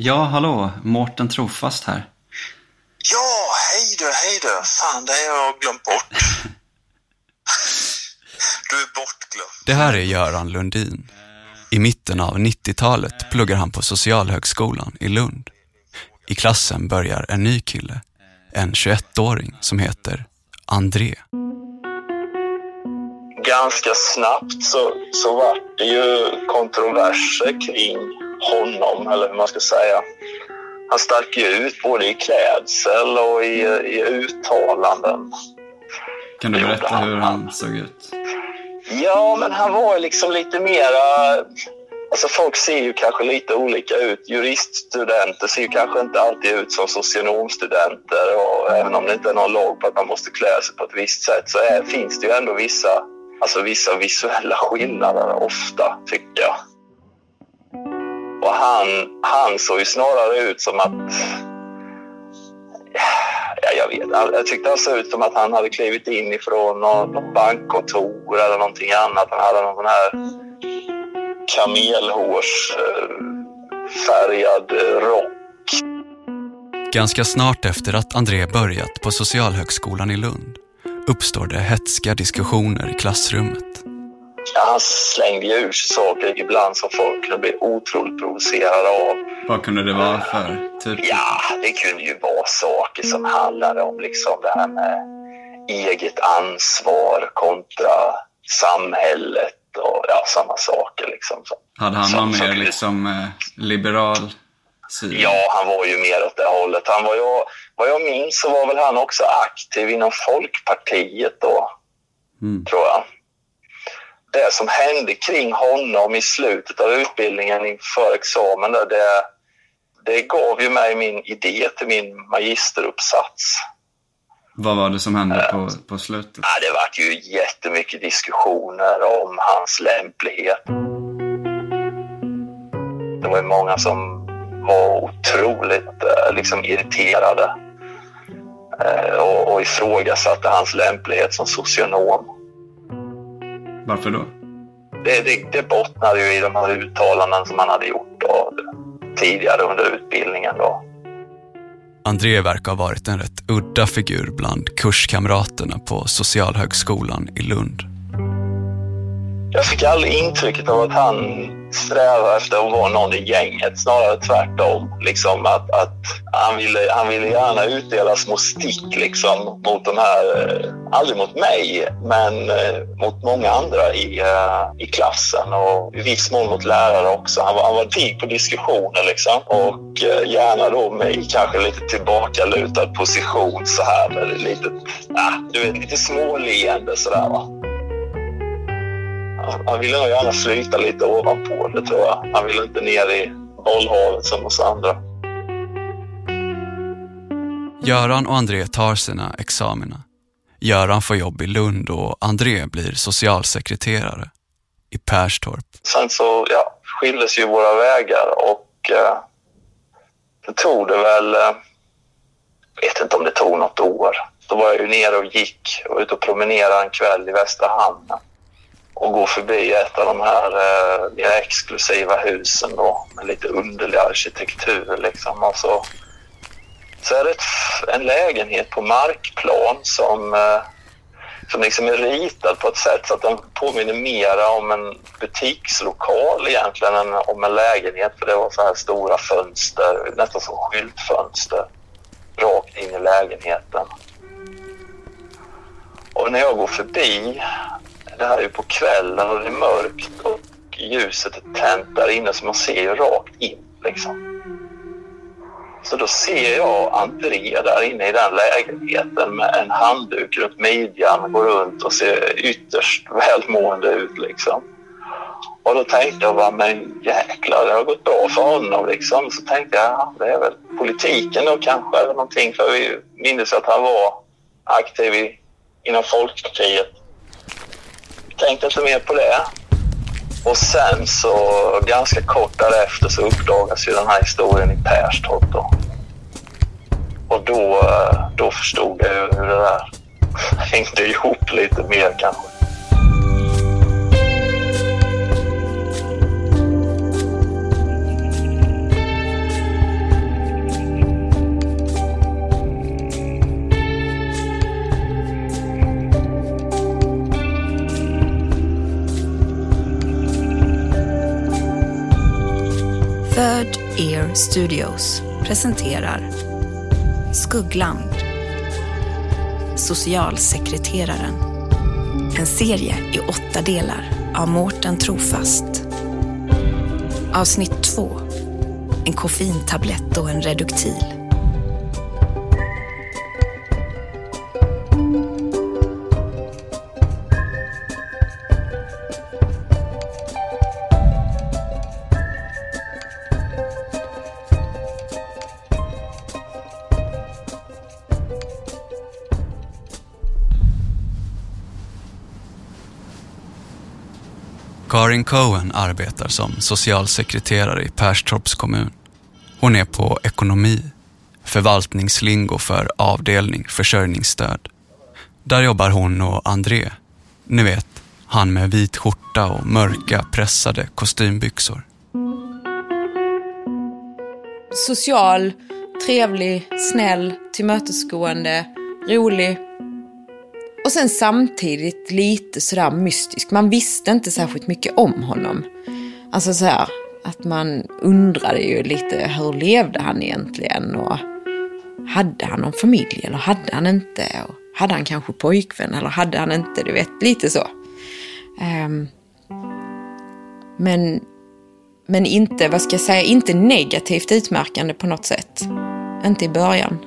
Ja, hallå. Mårten Trofast här. Ja, hej du, hej du. Fan, det har jag glömt bort. du är bortglömd. Det här är Göran Lundin. I mitten av 90-talet pluggar han på Socialhögskolan i Lund. I klassen börjar en ny kille, en 21-åring som heter André. Ganska snabbt så, så var det ju kontroverser kring honom, eller hur man ska säga. Han stack ju ut både i klädsel och i, i uttalanden. Kan du berätta hur han såg ut? Ja, men han var liksom lite mera... Alltså folk ser ju kanske lite olika ut. Juriststudenter ser ju kanske inte alltid ut som socionomstudenter. Och även om det inte är någon lag på att man måste klä sig på ett visst sätt så är, finns det ju ändå vissa, alltså vissa visuella skillnader ofta, tycker jag. Han, han såg ju snarare ut som att... Ja, jag vet Jag tyckte han såg ut som att han hade klivit in ifrån något bankkontor eller någonting annat. Han hade någon sån här kamelhårsfärgad eh, rock. Ganska snart efter att André börjat på Socialhögskolan i Lund uppstår det hetska diskussioner i klassrummet. Han slängde ju ur sig saker ibland som folk kunde bli otroligt provocerade av. Vad kunde det vara för typ? Ja, det kunde ju vara saker som handlade om liksom det här med eget ansvar kontra samhället och ja, samma saker. Liksom. Hade han någon mer liksom, eh, liberal sida? Ja, han var ju mer åt det hållet. Han var ju, vad jag minns så var väl han också aktiv inom Folkpartiet då, mm. tror jag det som hände kring honom i slutet av utbildningen inför examen, där, det, det gav ju mig min idé till min magisteruppsats. Vad var det som hände på, på slutet? Ja, det var ju jättemycket diskussioner om hans lämplighet. Det var många som var otroligt eh, liksom, irriterade eh, och, och ifrågasatte hans lämplighet som socionom. Varför då? Det, det, det bottnade ju i de här uttalanden som han hade gjort då, tidigare under utbildningen. Då. André verkar ha varit en rätt udda figur bland kurskamraterna på Socialhögskolan i Lund. Jag fick aldrig intrycket av att han strävade efter att vara någon i gänget, snarare tvärtom. Liksom att, att han, ville, han ville gärna utdela små stick liksom, mot de här, eh, aldrig mot mig, men eh, mot många andra i, eh, i klassen och i viss mån mot lärare också. Han var, han var pigg på diskussioner liksom och eh, gärna då med kanske lite tillbakalutad position så här med lite, äh, du vet, lite småleende sådär va han ville nog gärna flyta lite ovanpå det tror jag. Han ville inte ner i bollhavet som oss andra. Göran och André tar sina examina. Göran får jobb i Lund och André blir socialsekreterare i Perstorp. Sen så ja, skildes ju våra vägar och eh, det tog det väl, eh, vet inte om det tog något år. Då var jag ju nere och gick och ute och promenerade en kväll i Västra hamnen och gå förbi ett av de här eh, mer exklusiva husen då, med lite underlig arkitektur. Liksom. Och så, så är det ett, en lägenhet på markplan som, eh, som liksom är ritad på ett sätt så att den påminner mera om en butikslokal egentligen än om en lägenhet. För det var så här stora fönster, nästan som skyltfönster, rakt in i lägenheten. Och när jag går förbi det här är ju på kvällen och det är mörkt och ljuset är tänt där inne så man ser ju rakt in liksom. Så då ser jag André där inne i den lägenheten med en handduk runt midjan, går runt och ser ytterst välmående ut liksom. Och då tänkte jag bara, men jäklar, det har gått bra för honom liksom. Så tänkte jag, det är väl politiken då kanske eller någonting. För vi minns att han var aktiv i, inom Folkpartiet tänkte inte mer på det. Och sen så ganska kort därefter så uppdagas ju den här historien i Perstorp då. Och då, eh, då förstod jag ju hur det där hängde ihop lite mer kanske. Ear Studios presenterar Skuggland. Socialsekreteraren. En serie i åtta delar av Mårten Trofast. Avsnitt 2 En koffeintablett och en reduktil. Karin Cohen arbetar som socialsekreterare i Perstorps kommun. Hon är på ekonomi, förvaltningslingo för avdelning försörjningsstöd. Där jobbar hon och André, ni vet, han med vit skjorta och mörka pressade kostymbyxor. Social, trevlig, snäll, tillmötesgående, rolig. Och sen samtidigt lite sådär mystisk. Man visste inte särskilt mycket om honom. Alltså så här, att man undrade ju lite hur levde han egentligen och hade han någon familj eller hade han inte? Och hade han kanske pojkvän eller hade han inte? Du vet, lite så. Um, men, men inte, vad ska jag säga, inte negativt utmärkande på något sätt. Inte i början.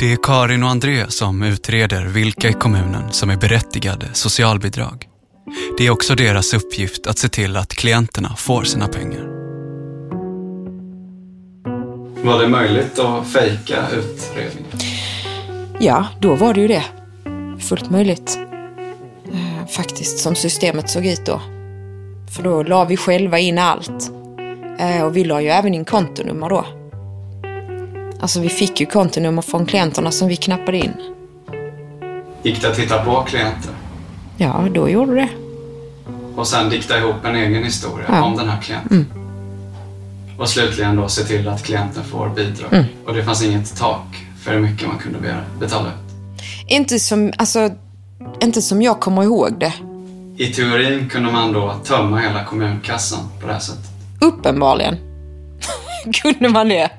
Det är Karin och André som utreder vilka i kommunen som är berättigade socialbidrag. Det är också deras uppgift att se till att klienterna får sina pengar. Var det möjligt att fejka utredningen? Ja, då var det ju det. Fullt möjligt. Eh, faktiskt, som systemet såg ut då. För då la vi själva in allt. Eh, och vi la ju även in kontonummer då. Alltså vi fick ju kontonummer från klienterna som vi knappade in. Gick det att titta på klienter? Ja, då gjorde det. Och sen dikta ihop en egen historia Ja. om den här klienten? Och slutligen då se till att klienten får bidrag. Och det fanns inget tak för hur mycket man kunde betala ut. Inte som, alltså, inte som jag kommer ihåg det. I teorin kunde man då tömma hela kommunkassan på det här sättet. Uppenbarligen. Kunde man det?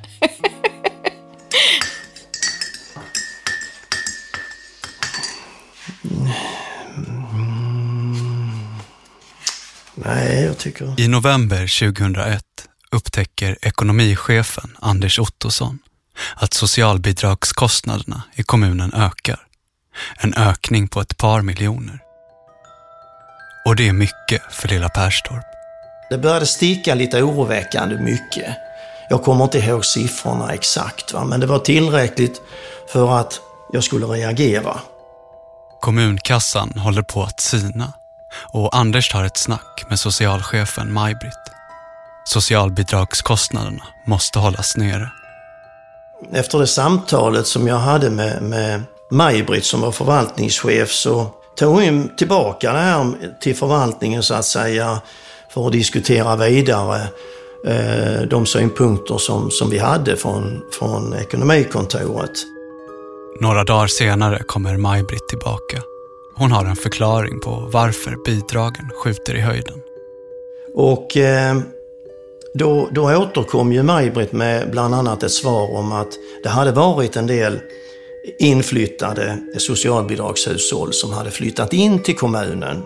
Nej, jag tycker... I november 2001 upptäcker ekonomichefen Anders Ottosson att socialbidragskostnaderna i kommunen ökar. En ökning på ett par miljoner. Och det är mycket för lilla Perstorp. Det började sticka lite oroväckande mycket. Jag kommer inte ihåg siffrorna exakt, va? men det var tillräckligt för att jag skulle reagera. Kommunkassan håller på att sina och Anders tar ett snack med socialchefen Maj-Britt. Socialbidragskostnaderna måste hållas nere. Efter det samtalet som jag hade med, med Maj-Britt som var förvaltningschef så tog hon tillbaka det här till förvaltningen så att säga för att diskutera vidare eh, de synpunkter som, som vi hade från, från ekonomikontoret. Några dagar senare kommer Maj-Britt tillbaka. Hon har en förklaring på varför bidragen skjuter i höjden. Och eh, då, då återkom ju Maj-Britt med bland annat ett svar om att det hade varit en del inflyttade socialbidragshushåll som hade flyttat in till kommunen.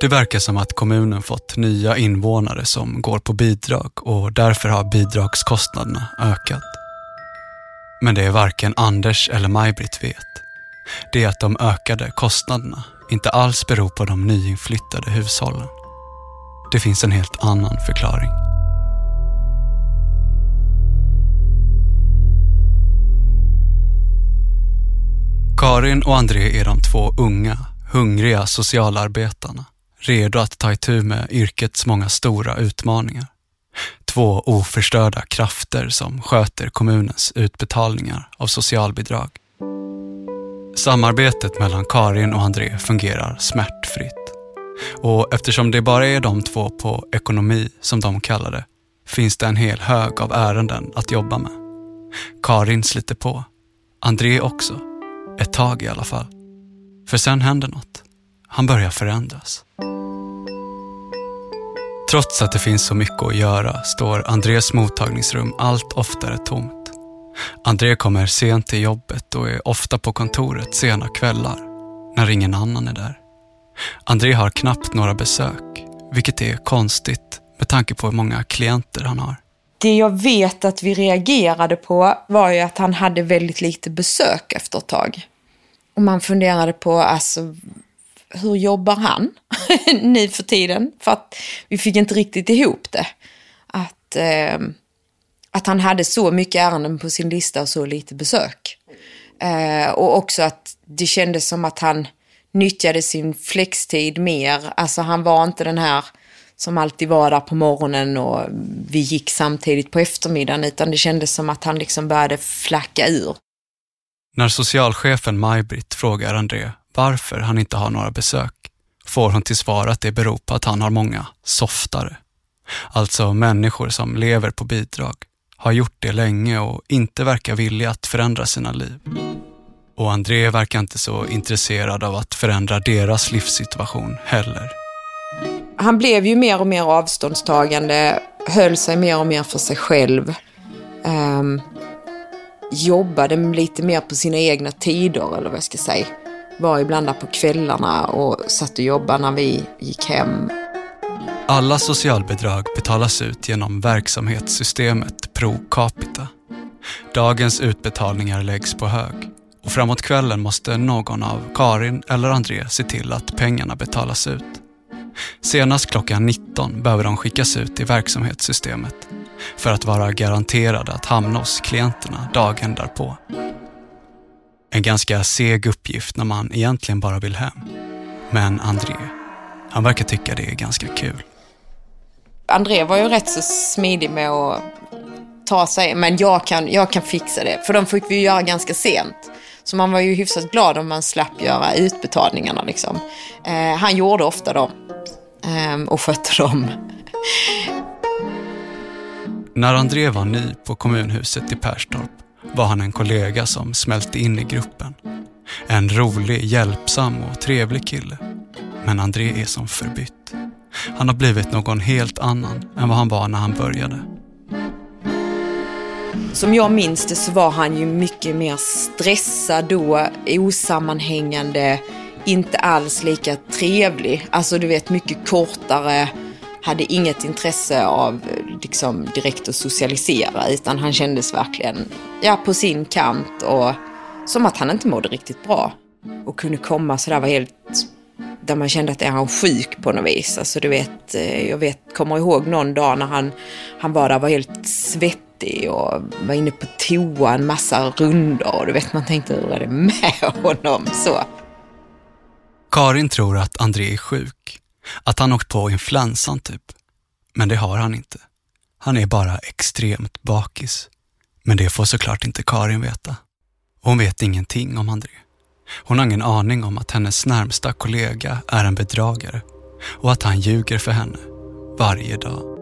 Det verkar som att kommunen fått nya invånare som går på bidrag och därför har bidragskostnaderna ökat. Men det är varken Anders eller Maj-Britt vet. Det är att de ökade kostnaderna inte alls beror på de nyinflyttade hushållen. Det finns en helt annan förklaring. Karin och André är de två unga, hungriga socialarbetarna, redo att ta itu med yrkets många stora utmaningar. Två oförstörda krafter som sköter kommunens utbetalningar av socialbidrag. Samarbetet mellan Karin och André fungerar smärtfritt. Och eftersom det bara är de två på ekonomi, som de kallar det, finns det en hel hög av ärenden att jobba med. Karin sliter på. André också. Ett tag i alla fall. För sen händer något. Han börjar förändras. Trots att det finns så mycket att göra står Andrés mottagningsrum allt oftare tomt. André kommer sent till jobbet och är ofta på kontoret sena kvällar, när ingen annan är där. André har knappt några besök, vilket är konstigt med tanke på hur många klienter han har. Det jag vet att vi reagerade på var ju att han hade väldigt lite besök efter ett tag. Och man funderade på, alltså, hur jobbar han nu för tiden? För att vi fick inte riktigt ihop det. Att, eh, att han hade så mycket ärenden på sin lista och så lite besök. Eh, och också att det kändes som att han nyttjade sin flextid mer. Alltså han var inte den här som alltid var där på morgonen och vi gick samtidigt på eftermiddagen, utan det kändes som att han liksom började flacka ur. När socialchefen Maj-Britt frågar André varför han inte har några besök får hon till svar att det beror på att han har många softare. Alltså människor som lever på bidrag, har gjort det länge och inte verkar villiga att förändra sina liv. Och André verkar inte så intresserad av att förändra deras livssituation heller. Han blev ju mer och mer avståndstagande, höll sig mer och mer för sig själv. Um, jobbade lite mer på sina egna tider, eller vad jag ska säga. Var ibland där på kvällarna och satt och jobbade när vi gick hem. Alla socialbidrag betalas ut genom verksamhetssystemet Pro Capita. Dagens utbetalningar läggs på hög och framåt kvällen måste någon av Karin eller André se till att pengarna betalas ut. Senast klockan 19 behöver de skickas ut i verksamhetssystemet för att vara garanterade att hamna hos klienterna dagen därpå. En ganska seg uppgift när man egentligen bara vill hem. Men André, han verkar tycka det är ganska kul. André var ju rätt så smidig med att ta sig, men jag kan, jag kan fixa det. För de fick vi ju göra ganska sent. Så man var ju hyfsat glad om man slapp göra utbetalningarna liksom. Eh, han gjorde ofta dem eh, och skötte dem. När André var ny på kommunhuset i Perstorp var han en kollega som smälte in i gruppen. En rolig, hjälpsam och trevlig kille. Men André är som förbytt. Han har blivit någon helt annan än vad han var när han började. Som jag minns det så var han ju mycket mer stressad då, osammanhängande, inte alls lika trevlig. Alltså du vet mycket kortare, hade inget intresse av liksom direkt att socialisera utan han kändes verkligen ja, på sin kant och som att han inte mådde riktigt bra. Och kunde komma sådär var helt där man kände att är han sjuk på något vis. Alltså du vet, eh, jag vet, kommer ihåg någon dag när han, han var där var helt svettig och var inne på toa en massa rundor och du vet man tänkte hur är det med honom så. Karin tror att André är sjuk. Att han åkt på influensan typ. Men det har han inte. Han är bara extremt bakis. Men det får såklart inte Karin veta. Hon vet ingenting om André. Hon har ingen aning om att hennes närmsta kollega är en bedragare och att han ljuger för henne varje dag.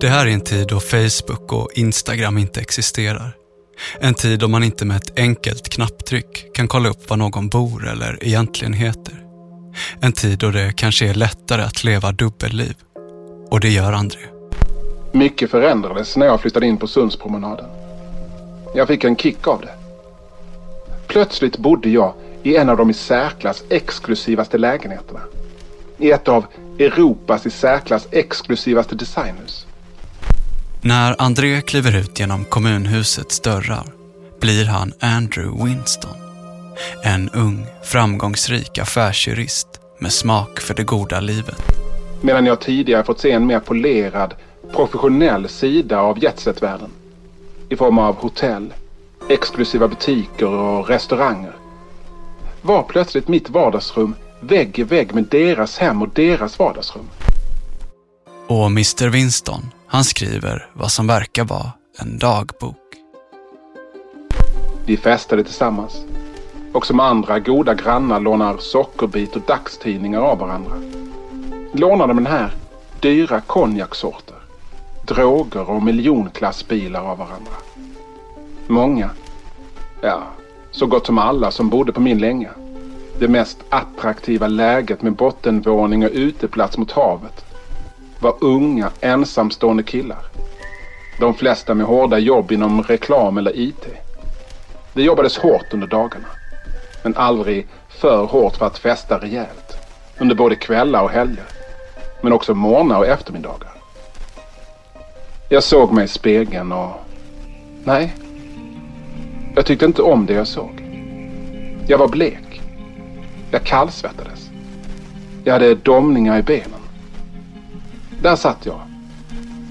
Det här är en tid då Facebook och Instagram inte existerar. En tid då man inte med ett enkelt knapptryck kan kolla upp var någon bor eller egentligen heter. En tid då det kanske är lättare att leva dubbelliv. Och det gör André. Mycket förändrades när jag flyttade in på Sundspromenaden. Jag fick en kick av det. Plötsligt bodde jag i en av de i särklass exklusivaste lägenheterna. I ett av Europas i särklass exklusivaste designhus. När André kliver ut genom kommunhusets dörrar blir han Andrew Winston. En ung, framgångsrik affärsjurist med smak för det goda livet. Medan jag tidigare fått se en mer polerad, professionell sida av jetset-världen i form av hotell, exklusiva butiker och restauranger var plötsligt mitt vardagsrum vägg i vägg med deras hem och deras vardagsrum. Och Mr Winston, han skriver vad som verkar vara en dagbok. Vi festade tillsammans. Och som andra goda grannar lånar sockerbit och dagstidningar av varandra. Lånade den här dyra konjaksorter droger och miljonklassbilar av varandra. Många, ja, så gott som alla som bodde på min länga, det mest attraktiva läget med bottenvåning och uteplats mot havet, var unga ensamstående killar. De flesta med hårda jobb inom reklam eller IT. Det jobbades hårt under dagarna. Men aldrig för hårt för att festa rejält. Under både kvällar och helger. Men också morgnar och eftermiddagar. Jag såg mig i spegeln och... Nej. Jag tyckte inte om det jag såg. Jag var blek. Jag kallsvettades. Jag hade domningar i benen. Där satt jag.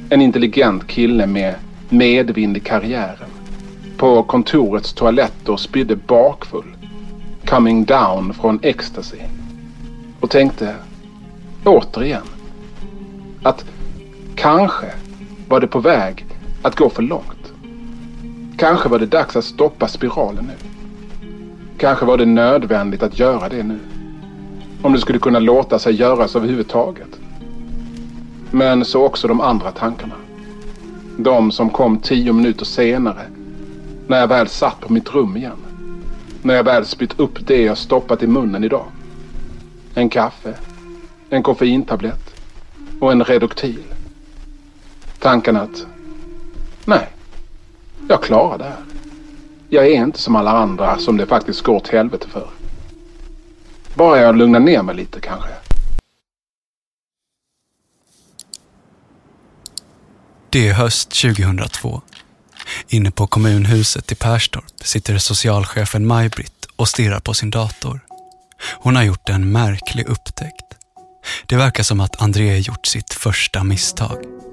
En intelligent kille med medvind i karriären. På kontorets toalett och spydde bakfull. Coming down från ecstasy. Och tänkte, återigen, att kanske var det på väg att gå för långt. Kanske var det dags att stoppa spiralen nu. Kanske var det nödvändigt att göra det nu. Om det skulle kunna låta sig göras överhuvudtaget. Men så också de andra tankarna. De som kom tio minuter senare. När jag väl satt på mitt rum igen. När jag väl spytt upp det jag stoppat i munnen idag. En kaffe. En koffeintablett. Och en Reduktil. Tanken att nej, jag klarar det här. Jag är inte som alla andra som det faktiskt går åt helvete för. Bara jag lugnar ner mig lite kanske. Det är höst 2002. Inne på kommunhuset i Perstorp sitter socialchefen Maj-Britt och stirrar på sin dator. Hon har gjort en märklig upptäckt. Det verkar som att André gjort sitt första misstag.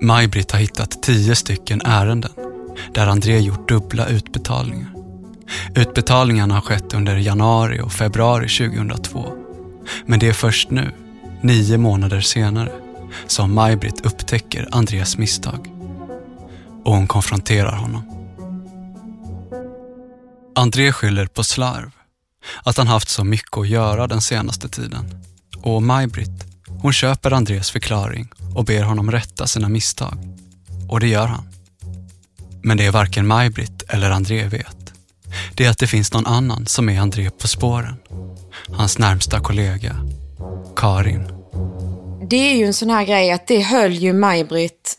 Maj-Britt har hittat tio stycken ärenden där André gjort dubbla utbetalningar. Utbetalningarna har skett under januari och februari 2002. Men det är först nu, nio månader senare, som Maj-Britt upptäcker Andreas misstag. Och hon konfronterar honom. André skyller på slarv, att han haft så mycket att göra den senaste tiden. Och Maj-Britt, hon köper Andrés förklaring och ber honom rätta sina misstag. Och det gör han. Men det är varken Maj-Britt eller André vet. Det är att det finns någon annan som är André på spåren. Hans närmsta kollega, Karin. Det är ju en sån här grej att det höll ju Maj-Britt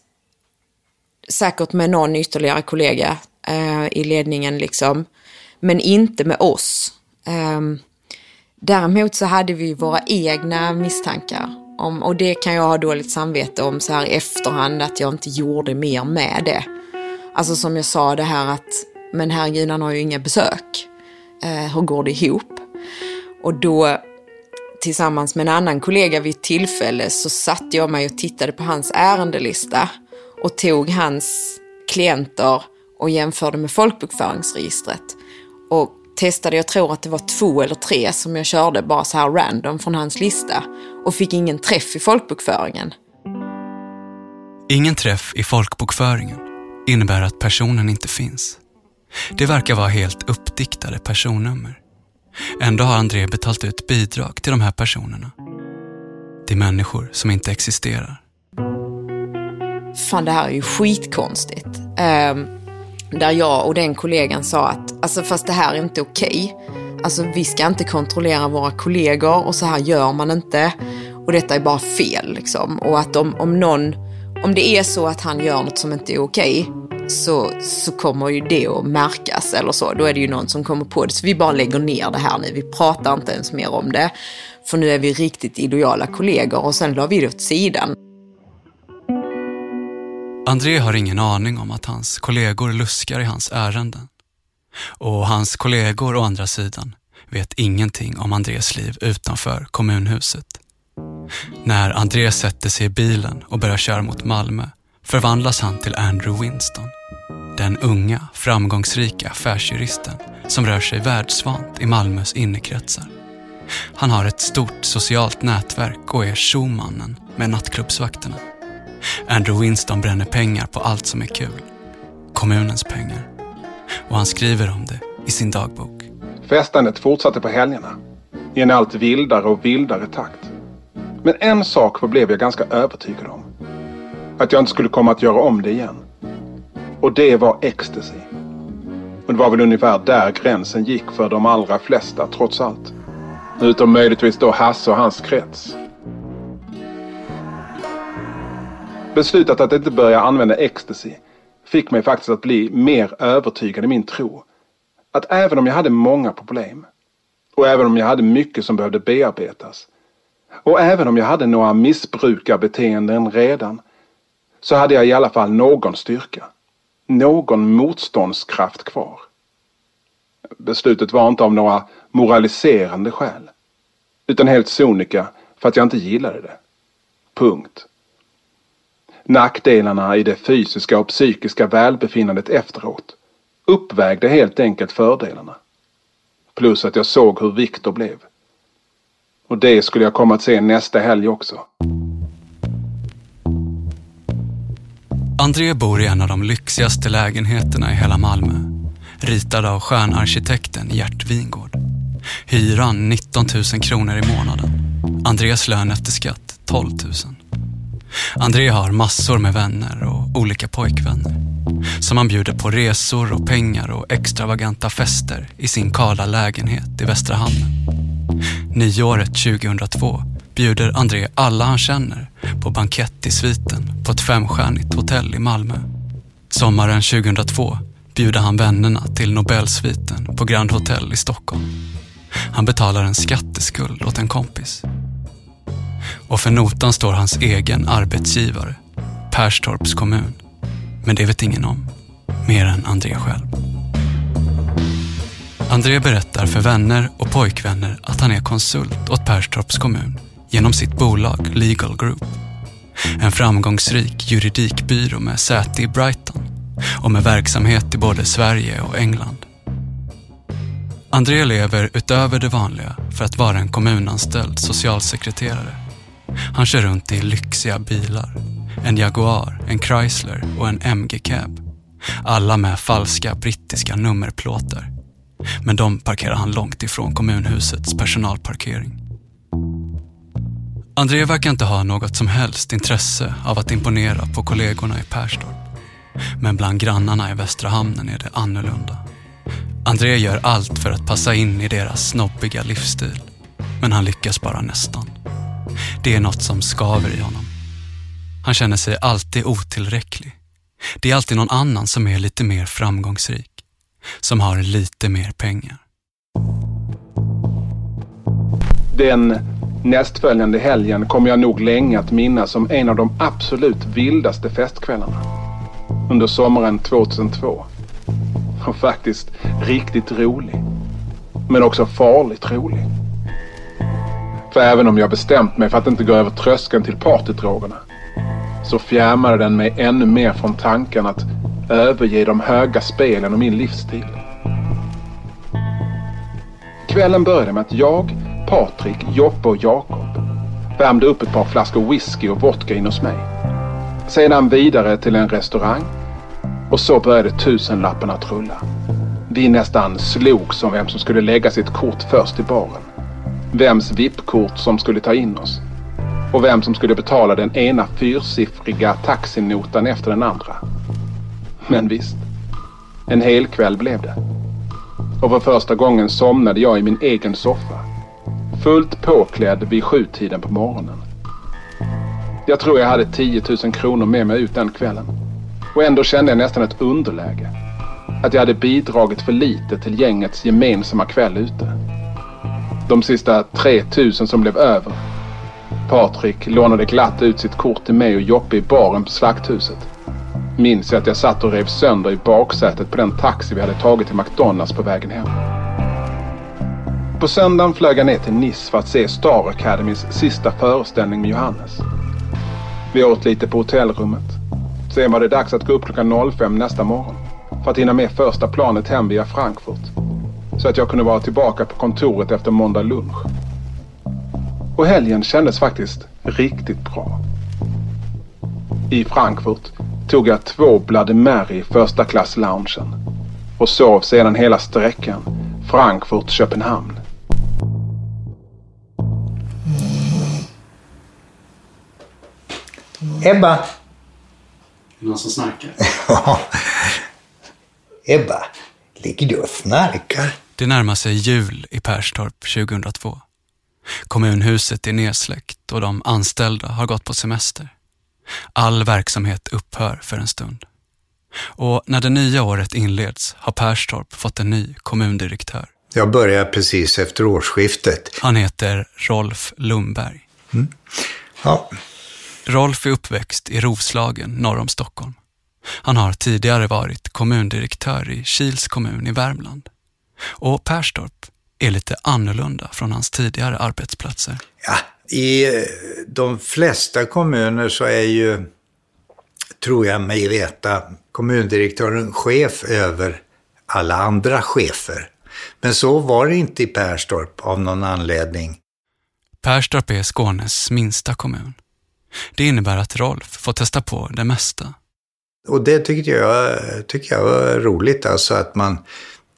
säkert med någon ytterligare kollega eh, i ledningen liksom. Men inte med oss. Eh, däremot så hade vi våra egna misstankar. Om, och det kan jag ha dåligt samvete om så här i efterhand att jag inte gjorde mer med det. Alltså som jag sa det här att, men herregud han har ju inga besök. Eh, hur går det ihop? Och då tillsammans med en annan kollega vid ett tillfälle så satte jag mig och tittade på hans ärendelista och tog hans klienter och jämförde med folkbokföringsregistret. Och testade, jag tror att det var två eller tre som jag körde bara så här random från hans lista och fick ingen träff i folkbokföringen. Ingen träff i folkbokföringen innebär att personen inte finns. Det verkar vara helt uppdiktade personnummer. Ändå har André betalt ut bidrag till de här personerna. Till människor som inte existerar. Fan, det här är ju skitkonstigt. Um, där jag och den kollegan sa att, alltså fast det här är inte okej. Alltså vi ska inte kontrollera våra kollegor och så här gör man inte. Och detta är bara fel liksom. Och att om, om någon, om det är så att han gör något som inte är okej, så, så kommer ju det att märkas eller så. Då är det ju någon som kommer på det. Så vi bara lägger ner det här nu. Vi pratar inte ens mer om det. För nu är vi riktigt illojala kollegor och sen la vi det åt sidan. André har ingen aning om att hans kollegor luskar i hans ärenden. Och hans kollegor å andra sidan vet ingenting om Andrés liv utanför kommunhuset. När André sätter sig i bilen och börjar köra mot Malmö förvandlas han till Andrew Winston. Den unga, framgångsrika affärsjuristen som rör sig världsvant i Malmös innekretsar. Han har ett stort socialt nätverk och är showmannen med nattklubbsvakterna. Andrew Winston bränner pengar på allt som är kul. Kommunens pengar. Och han skriver om det i sin dagbok. Festandet fortsatte på helgerna. I en allt vildare och vildare takt. Men en sak förblev jag ganska övertygad om. Att jag inte skulle komma att göra om det igen. Och det var ecstasy. Och det var väl ungefär där gränsen gick för de allra flesta trots allt. Utom möjligtvis då Hasse och hans krets. Beslutet att inte börja använda ecstasy fick mig faktiskt att bli mer övertygad i min tro. Att även om jag hade många problem och även om jag hade mycket som behövde bearbetas och även om jag hade några missbrukarbeteenden redan så hade jag i alla fall någon styrka. Någon motståndskraft kvar. Beslutet var inte av några moraliserande skäl. Utan helt sonika för att jag inte gillade det. Punkt. Nackdelarna i det fysiska och psykiska välbefinnandet efteråt uppvägde helt enkelt fördelarna. Plus att jag såg hur Viktor blev. Och det skulle jag komma att se nästa helg också. André bor i en av de lyxigaste lägenheterna i hela Malmö. Ritad av stjärnarkitekten Gert Wingård. Hyran 19 000 kronor i månaden. Andrés lön efter skatt 12 000. André har massor med vänner och olika pojkvänner. Som han bjuder på resor och pengar och extravaganta fester i sin kala lägenhet i Västra Hamnen. Nyåret 2002 bjuder André alla han känner på bankett i sviten på ett femstjärnigt hotell i Malmö. Sommaren 2002 bjuder han vännerna till Nobelsviten på Grand Hotel i Stockholm. Han betalar en skatteskuld åt en kompis. Och för notan står hans egen arbetsgivare, Perstorps kommun. Men det vet ingen om, mer än André själv. André berättar för vänner och pojkvänner att han är konsult åt Perstorps kommun genom sitt bolag Legal Group. En framgångsrik juridikbyrå med säte i Brighton och med verksamhet i både Sverige och England. André lever utöver det vanliga för att vara en kommunanställd socialsekreterare. Han kör runt i lyxiga bilar. En Jaguar, en Chrysler och en MG Cab. Alla med falska brittiska nummerplåtar. Men de parkerar han långt ifrån kommunhusets personalparkering. André verkar inte ha något som helst intresse av att imponera på kollegorna i Perstorp. Men bland grannarna i Västra Hamnen är det annorlunda. André gör allt för att passa in i deras snobbiga livsstil. Men han lyckas bara nästan. Det är något som skaver i honom. Han känner sig alltid otillräcklig. Det är alltid någon annan som är lite mer framgångsrik. Som har lite mer pengar. Den nästföljande helgen kommer jag nog länge att minnas som en av de absolut vildaste festkvällarna. Under sommaren 2002. Och faktiskt riktigt rolig. Men också farligt rolig. För även om jag bestämt mig för att inte gå över tröskeln till partydrogerna så fjärmade den mig ännu mer från tanken att överge de höga spelen och min livsstil. Kvällen började med att jag, Patrik, Joppe och Jakob värmde upp ett par flaskor whisky och vodka in hos mig. Sedan vidare till en restaurang och så började tusenlapparna att rulla. Vi nästan slogs om vem som skulle lägga sitt kort först i baren. Vems VIP-kort som skulle ta in oss. Och vem som skulle betala den ena fyrsiffriga taxinotan efter den andra. Men visst, en hel kväll blev det. Och för första gången somnade jag i min egen soffa. Fullt påklädd vid sjutiden på morgonen. Jag tror jag hade 10 000 kronor med mig ut den kvällen. Och ändå kände jag nästan ett underläge. Att jag hade bidragit för lite till gängets gemensamma kväll ute. De sista 3000 som blev över. Patrik lånade glatt ut sitt kort till mig och Joppe i baren på Slakthuset. Minns jag att jag satt och rev sönder i baksätet på den taxi vi hade tagit till McDonalds på vägen hem. På söndagen flög jag ner till Nice för att se Star Academys sista föreställning med Johannes. Vi åt lite på hotellrummet. Sen var det dags att gå upp klockan 05 nästa morgon för att hinna med första planet hem via Frankfurt. Så att jag kunde vara tillbaka på kontoret efter måndag lunch. Och helgen kändes faktiskt riktigt bra. I Frankfurt tog jag två Bloody Mary första klass loungen och sov sedan hela sträckan Frankfurt-Köpenhamn. Ebba. Är det någon som snarkar? Ebba. Ligger du och snarkar? Det närmar sig jul i Perstorp 2002. Kommunhuset är nedsläckt och de anställda har gått på semester. All verksamhet upphör för en stund. Och när det nya året inleds har Perstorp fått en ny kommundirektör. Jag börjar precis efter årsskiftet. Han heter Rolf Lundberg. Mm. Ja. Rolf är uppväxt i Roslagen norr om Stockholm. Han har tidigare varit kommundirektör i Kils kommun i Värmland. Och Perstorp är lite annorlunda från hans tidigare arbetsplatser. Ja, I eh, de flesta kommuner så är ju, tror jag mig veta, kommundirektören chef över alla andra chefer. Men så var det inte i Perstorp av någon anledning. Perstorp är Skånes minsta kommun. Det innebär att Rolf får testa på det mesta. Och det tyckte jag, tycker jag var roligt, alltså att man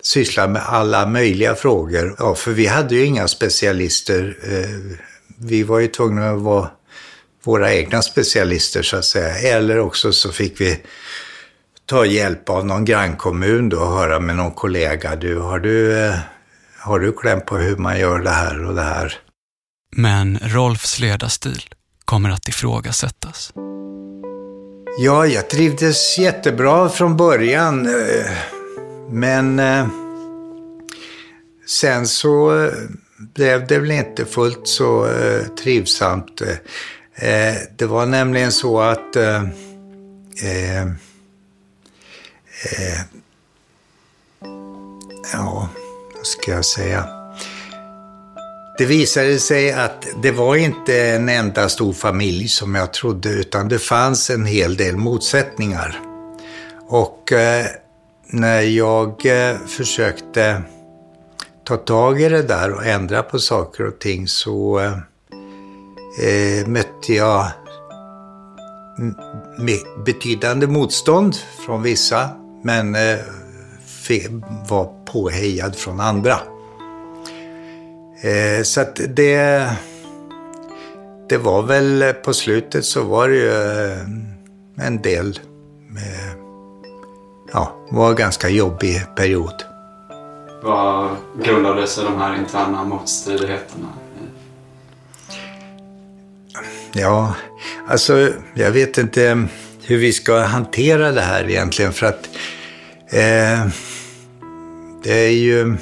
sysslar med alla möjliga frågor. Ja, för vi hade ju inga specialister. Eh, vi var ju tvungna att vara våra egna specialister så att säga. Eller också så fick vi ta hjälp av någon grannkommun då och höra med någon kollega. Du, har du, eh, har du kläm på hur man gör det här och det här? Men Rolfs ledarstil kommer att ifrågasättas. Ja, jag trivdes jättebra från början. Men eh, sen så eh, blev det väl inte fullt så eh, trivsamt. Eh, det var nämligen så att Eh, ja, vad ska jag säga? Det visade sig att det var inte en enda stor familj som jag trodde, utan det fanns en hel del motsättningar. Och eh, när jag eh, försökte ta tag i det där och ändra på saker och ting så eh, eh mötte jag betydande motstånd från vissa men eh, var påhejad från andra. Eh, så att det, det var väl eh, på slutet så var det ju eh, en del, eh, ja, var en ganska jobbig period. Vad grundade sig de här interna motstridigheterna Ja, alltså jag vet inte hur vi ska hantera det här egentligen. För att eh, det är ju...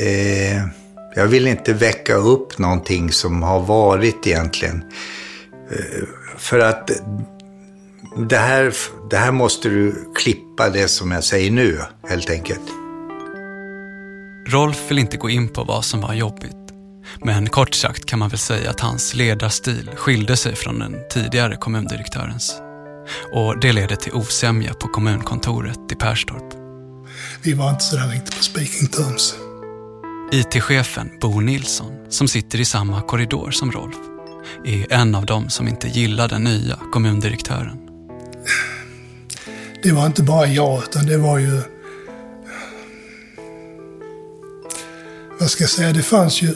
Eh, jag vill inte väcka upp någonting som har varit egentligen. Eh, för att det här, det här måste du klippa det som jag säger nu, helt enkelt. Rolf vill inte gå in på vad som var jobbigt. Men kort sagt kan man väl säga att hans ledarstil skilde sig från den tidigare kommundirektörens. Och det ledde till osämja på kommunkontoret i Perstorp. Vi var inte sådär riktigt på speaking terms. IT-chefen Bo Nilsson, som sitter i samma korridor som Rolf, är en av dem som inte gillar den nya kommundirektören. Det var inte bara jag, utan det var ju... Vad ska jag säga, det fanns ju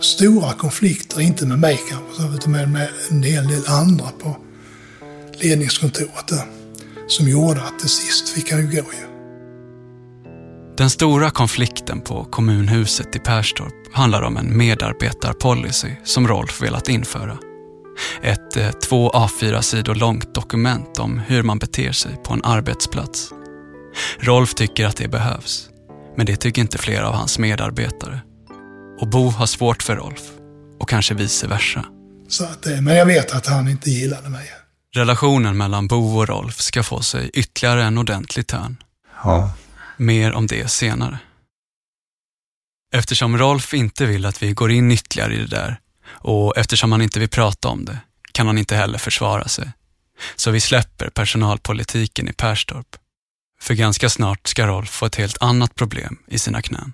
stora konflikter, inte med mig kanske, utan med, med en hel del andra på ledningskontoret där. Som gjorde att till sist fick han ju gå ju. Den stora konflikten på kommunhuset i Perstorp handlar om en medarbetarpolicy som Rolf velat införa. Ett eh, två A4-sidor långt dokument om hur man beter sig på en arbetsplats. Rolf tycker att det behövs, men det tycker inte flera av hans medarbetare. Och Bo har svårt för Rolf. Och kanske vice versa. Så att, eh, men jag vet att han inte gillade mig. Relationen mellan Bo och Rolf ska få sig ytterligare en ordentlig törn. Ja. Mer om det senare. Eftersom Rolf inte vill att vi går in ytterligare i det där och eftersom han inte vill prata om det kan han inte heller försvara sig. Så vi släpper personalpolitiken i Perstorp. För ganska snart ska Rolf få ett helt annat problem i sina knän.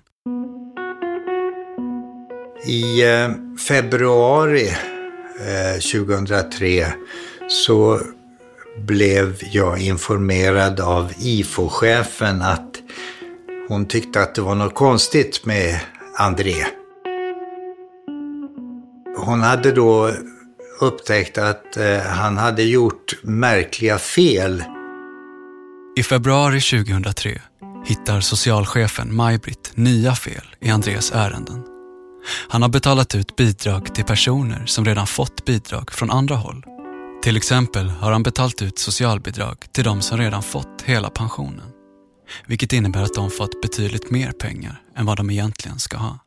I eh, februari eh, 2003 så blev jag informerad av IFO-chefen att hon tyckte att det var något konstigt med André. Hon hade då upptäckt att eh, han hade gjort märkliga fel. I februari 2003 hittar socialchefen Maj-Britt nya fel i Andreas ärenden. Han har betalat ut bidrag till personer som redan fått bidrag från andra håll. Till exempel har han betalat ut socialbidrag till de som redan fått hela pensionen. Vilket innebär att de fått betydligt mer pengar än vad de egentligen ska ha.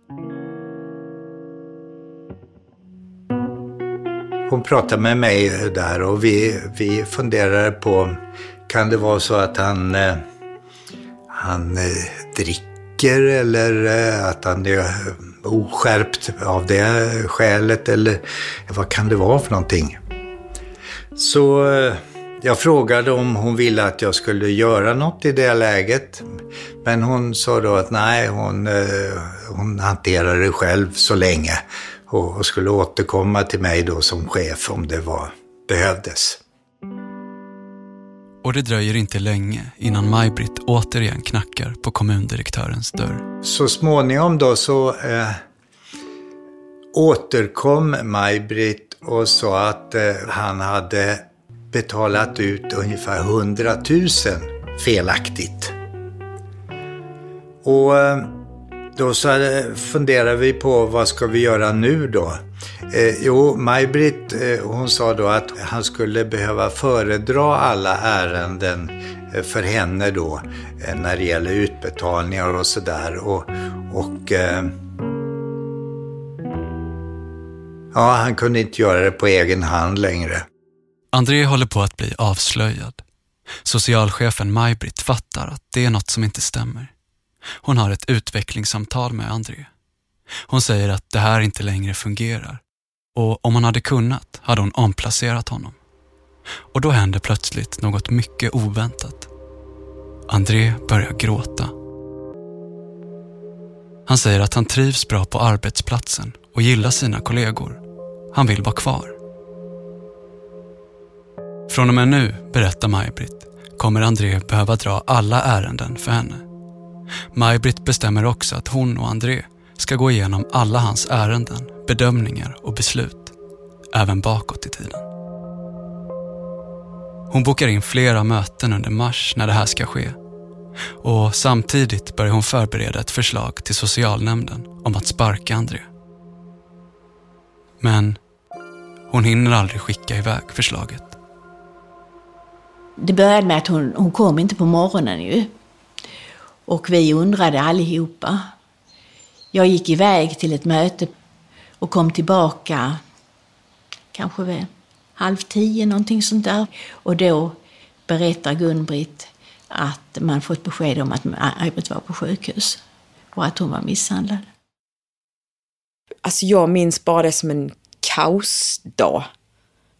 Hon pratade med mig där och vi, vi funderade på, kan det vara så att han, eh, han eh, dricker eller eh, att han är oskärpt av det skälet eller vad kan det vara för någonting? Så jag frågade om hon ville att jag skulle göra något i det läget. Men hon sa då att nej, hon, hon hanterar det själv så länge och skulle återkomma till mig då som chef om det var, behövdes. Och det dröjer inte länge innan Maj-Britt återigen knackar på kommundirektörens dörr. Så småningom då så eh, återkom Maj-Britt och sa att eh, han hade betalat ut ungefär 100 000 felaktigt. Och eh, då så eh, funderade vi på vad ska vi göra nu då? Eh, jo, Maj-Britt eh, hon sa då att han skulle behöva föredra alla ärenden eh, för henne då eh, när det gäller utbetalningar och sådär. Och, och eh, ja, han kunde inte göra det på egen hand längre. André håller på att bli avslöjad. Socialchefen Maj-Britt fattar att det är något som inte stämmer. Hon har ett utvecklingssamtal med André. Hon säger att det här inte längre fungerar och om hon hade kunnat hade hon omplacerat honom. Och då händer plötsligt något mycket oväntat. André börjar gråta. Han säger att han trivs bra på arbetsplatsen och gillar sina kollegor. Han vill vara kvar. Från och med nu, berättar Maj-Britt, kommer André behöva dra alla ärenden för henne. Maj-Britt bestämmer också att hon och André ska gå igenom alla hans ärenden, bedömningar och beslut, även bakåt i tiden. Hon bokar in flera möten under mars när det här ska ske och samtidigt börjar hon förbereda ett förslag till socialnämnden om att sparka André. Men hon hinner aldrig skicka iväg förslaget. Det började med att hon, hon kom inte på morgonen ju. Och vi undrade allihopa. Jag gick iväg till ett möte och kom tillbaka kanske vid halv tio, någonting sånt där. Och då berättar Gun-Britt att man fått besked om att Maj-Britt var på sjukhus och att hon var misshandlad. Alltså jag minns bara det som en kaosdag.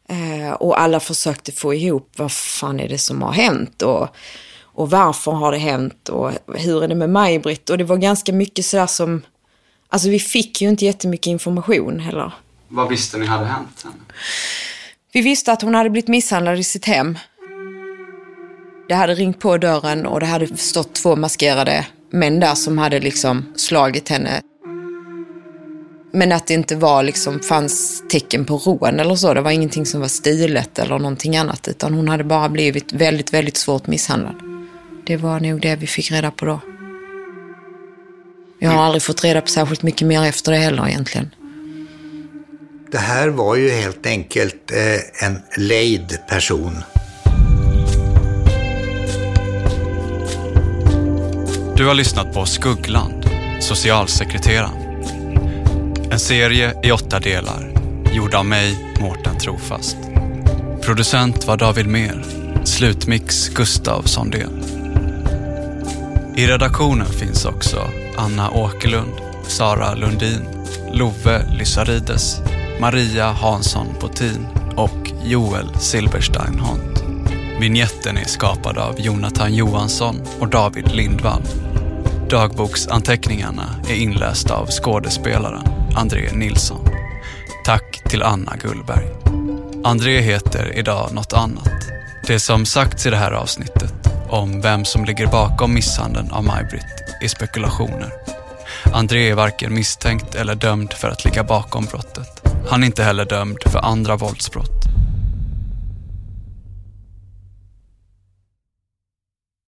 Eh, och alla försökte få ihop vad fan är det som har hänt och och varför har det hänt och hur är det med Maj-Britt? Och det var ganska mycket sådär som, alltså vi fick ju inte jättemycket information heller. Vad visste ni hade hänt henne? Vi visste att hon hade blivit misshandlad i sitt hem. Det hade ringt på dörren och det hade stått två maskerade män där som hade liksom slagit henne. Men att det inte var liksom, fanns tecken på rån eller så. Det var ingenting som var stilet eller någonting annat. Utan hon hade bara blivit väldigt, väldigt svårt misshandlad. Det var nog det vi fick reda på då. Jag har aldrig fått reda på särskilt mycket mer efter det heller egentligen. Det här var ju helt enkelt eh, en lejd person. Du har lyssnat på Skuggland, socialsekreteraren. En serie i åtta delar, gjord av mig, Mårten Trofast. Producent var David Mer, slutmix Gustav Sondén. I redaktionen finns också Anna Åkerlund, Sara Lundin, Love Lysarides, Maria Hansson Botin och Joel Silberstein Hont. Vignetten är skapad av Jonathan Johansson och David Lindvall. Dagboksanteckningarna är inlästa av skådespelaren André Nilsson. Tack till Anna Gullberg. André heter idag något annat. Det som sagts i det här avsnittet om vem som ligger bakom misshandeln av Maj-Britt är spekulationer. André är varken misstänkt eller dömd för att ligga bakom brottet. Han är inte heller dömd för andra våldsbrott.